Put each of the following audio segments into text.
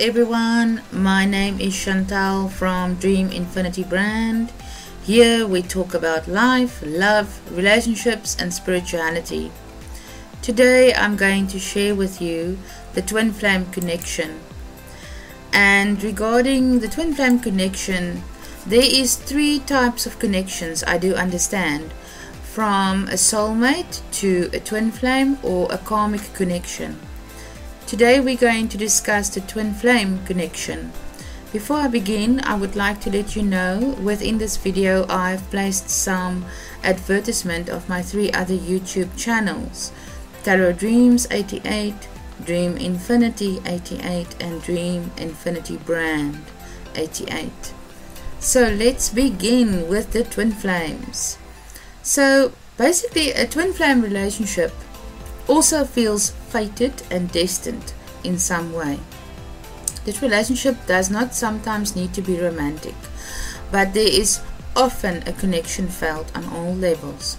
Everyone, my name is Chantel from Dream Infinity Brand. Here we talk about life, love, relationships, and spirituality. Today I'm going to share with you the twin flame connection. And regarding the twin flame connection, there is three types of connections I do understand from a soulmate to a twin flame or a karmic connection. Today we're going to discuss the twin flame connection. Before I begin, I would like to let you know within this video I've placed some advertisement of my three other YouTube channels Tarot Dreams 88, Dream Infinity 88 and Dream Infinity Brand 88. So let's begin with the twin flames. So basically a twin flame relationship also feels fated and destined in some way. This relationship does not sometimes need to be romantic, but there is often a connection felt on all levels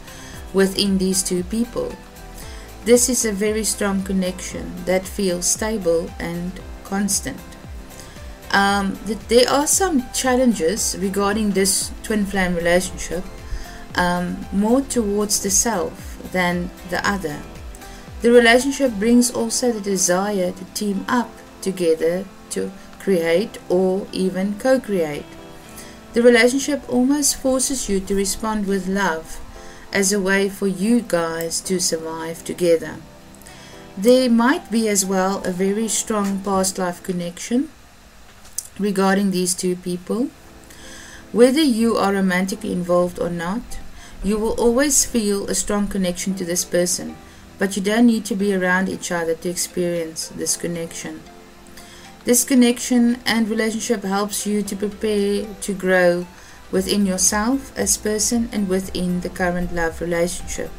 within these two people. This is a very strong connection that feels stable and constant. Um, there are some challenges regarding this twin flame relationship, um, more towards the self than the other. The relationship brings also the desire to team up together to create or even co create. The relationship almost forces you to respond with love as a way for you guys to survive together. There might be as well a very strong past life connection regarding these two people. Whether you are romantically involved or not, you will always feel a strong connection to this person but you don't need to be around each other to experience this connection. This connection and relationship helps you to prepare to grow within yourself as a person and within the current love relationship.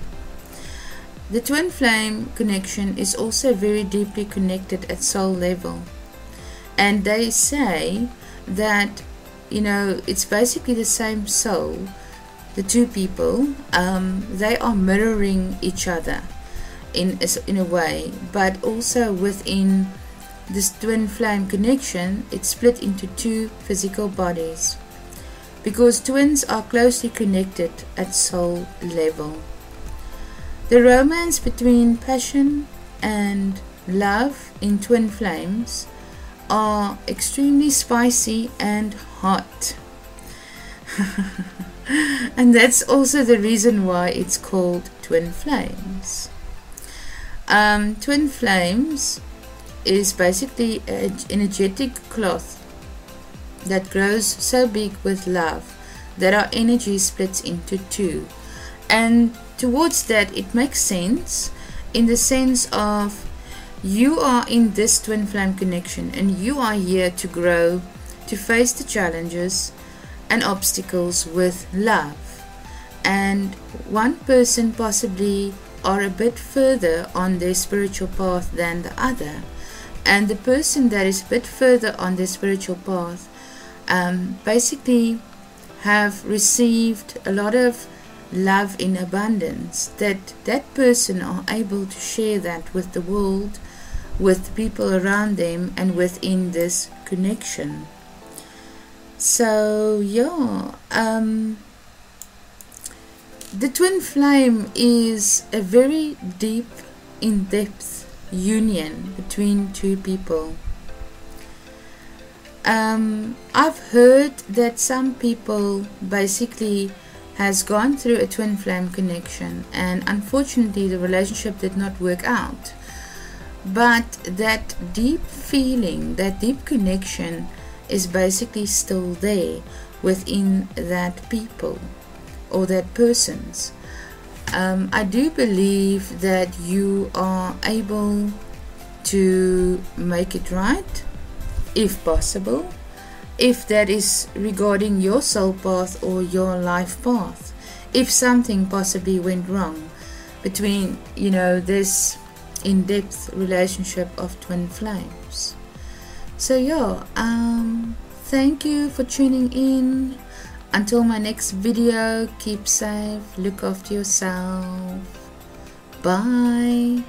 The twin flame connection is also very deeply connected at soul level. And they say that, you know, it's basically the same soul, the two people, um, they are mirroring each other in in a way, but also within this twin flame connection, it's split into two physical bodies. Because twins are closely connected at soul level. The romance between passion and love in twin flames are extremely spicy and hot. and that's also the reason why it's called twin flames. Um, twin flames is basically an energetic cloth that grows so big with love that our energy splits into two. And towards that, it makes sense in the sense of you are in this twin flame connection and you are here to grow, to face the challenges and obstacles with love. And one person possibly are a bit further on their spiritual path than the other. And the person that is a bit further on their spiritual path um, basically have received a lot of love in abundance that that person are able to share that with the world with the people around them and within this connection so yeah um the twin flame is a very deep, in depth union between two people. Um, I've heard that some people basically has gone through a twin flame connection and unfortunately the relationship did not work out. But that deep feeling, that deep connection is basically still there within that people or that person's. Um, I do believe that you are able to make it right, if possible, if that is regarding your soul path or your life path. If something possibly went wrong between, you know, this in depth relationship of twin flames. So, yeah, um, thank you for tuning in. Until my next video, keep safe, look after yourself. Bye.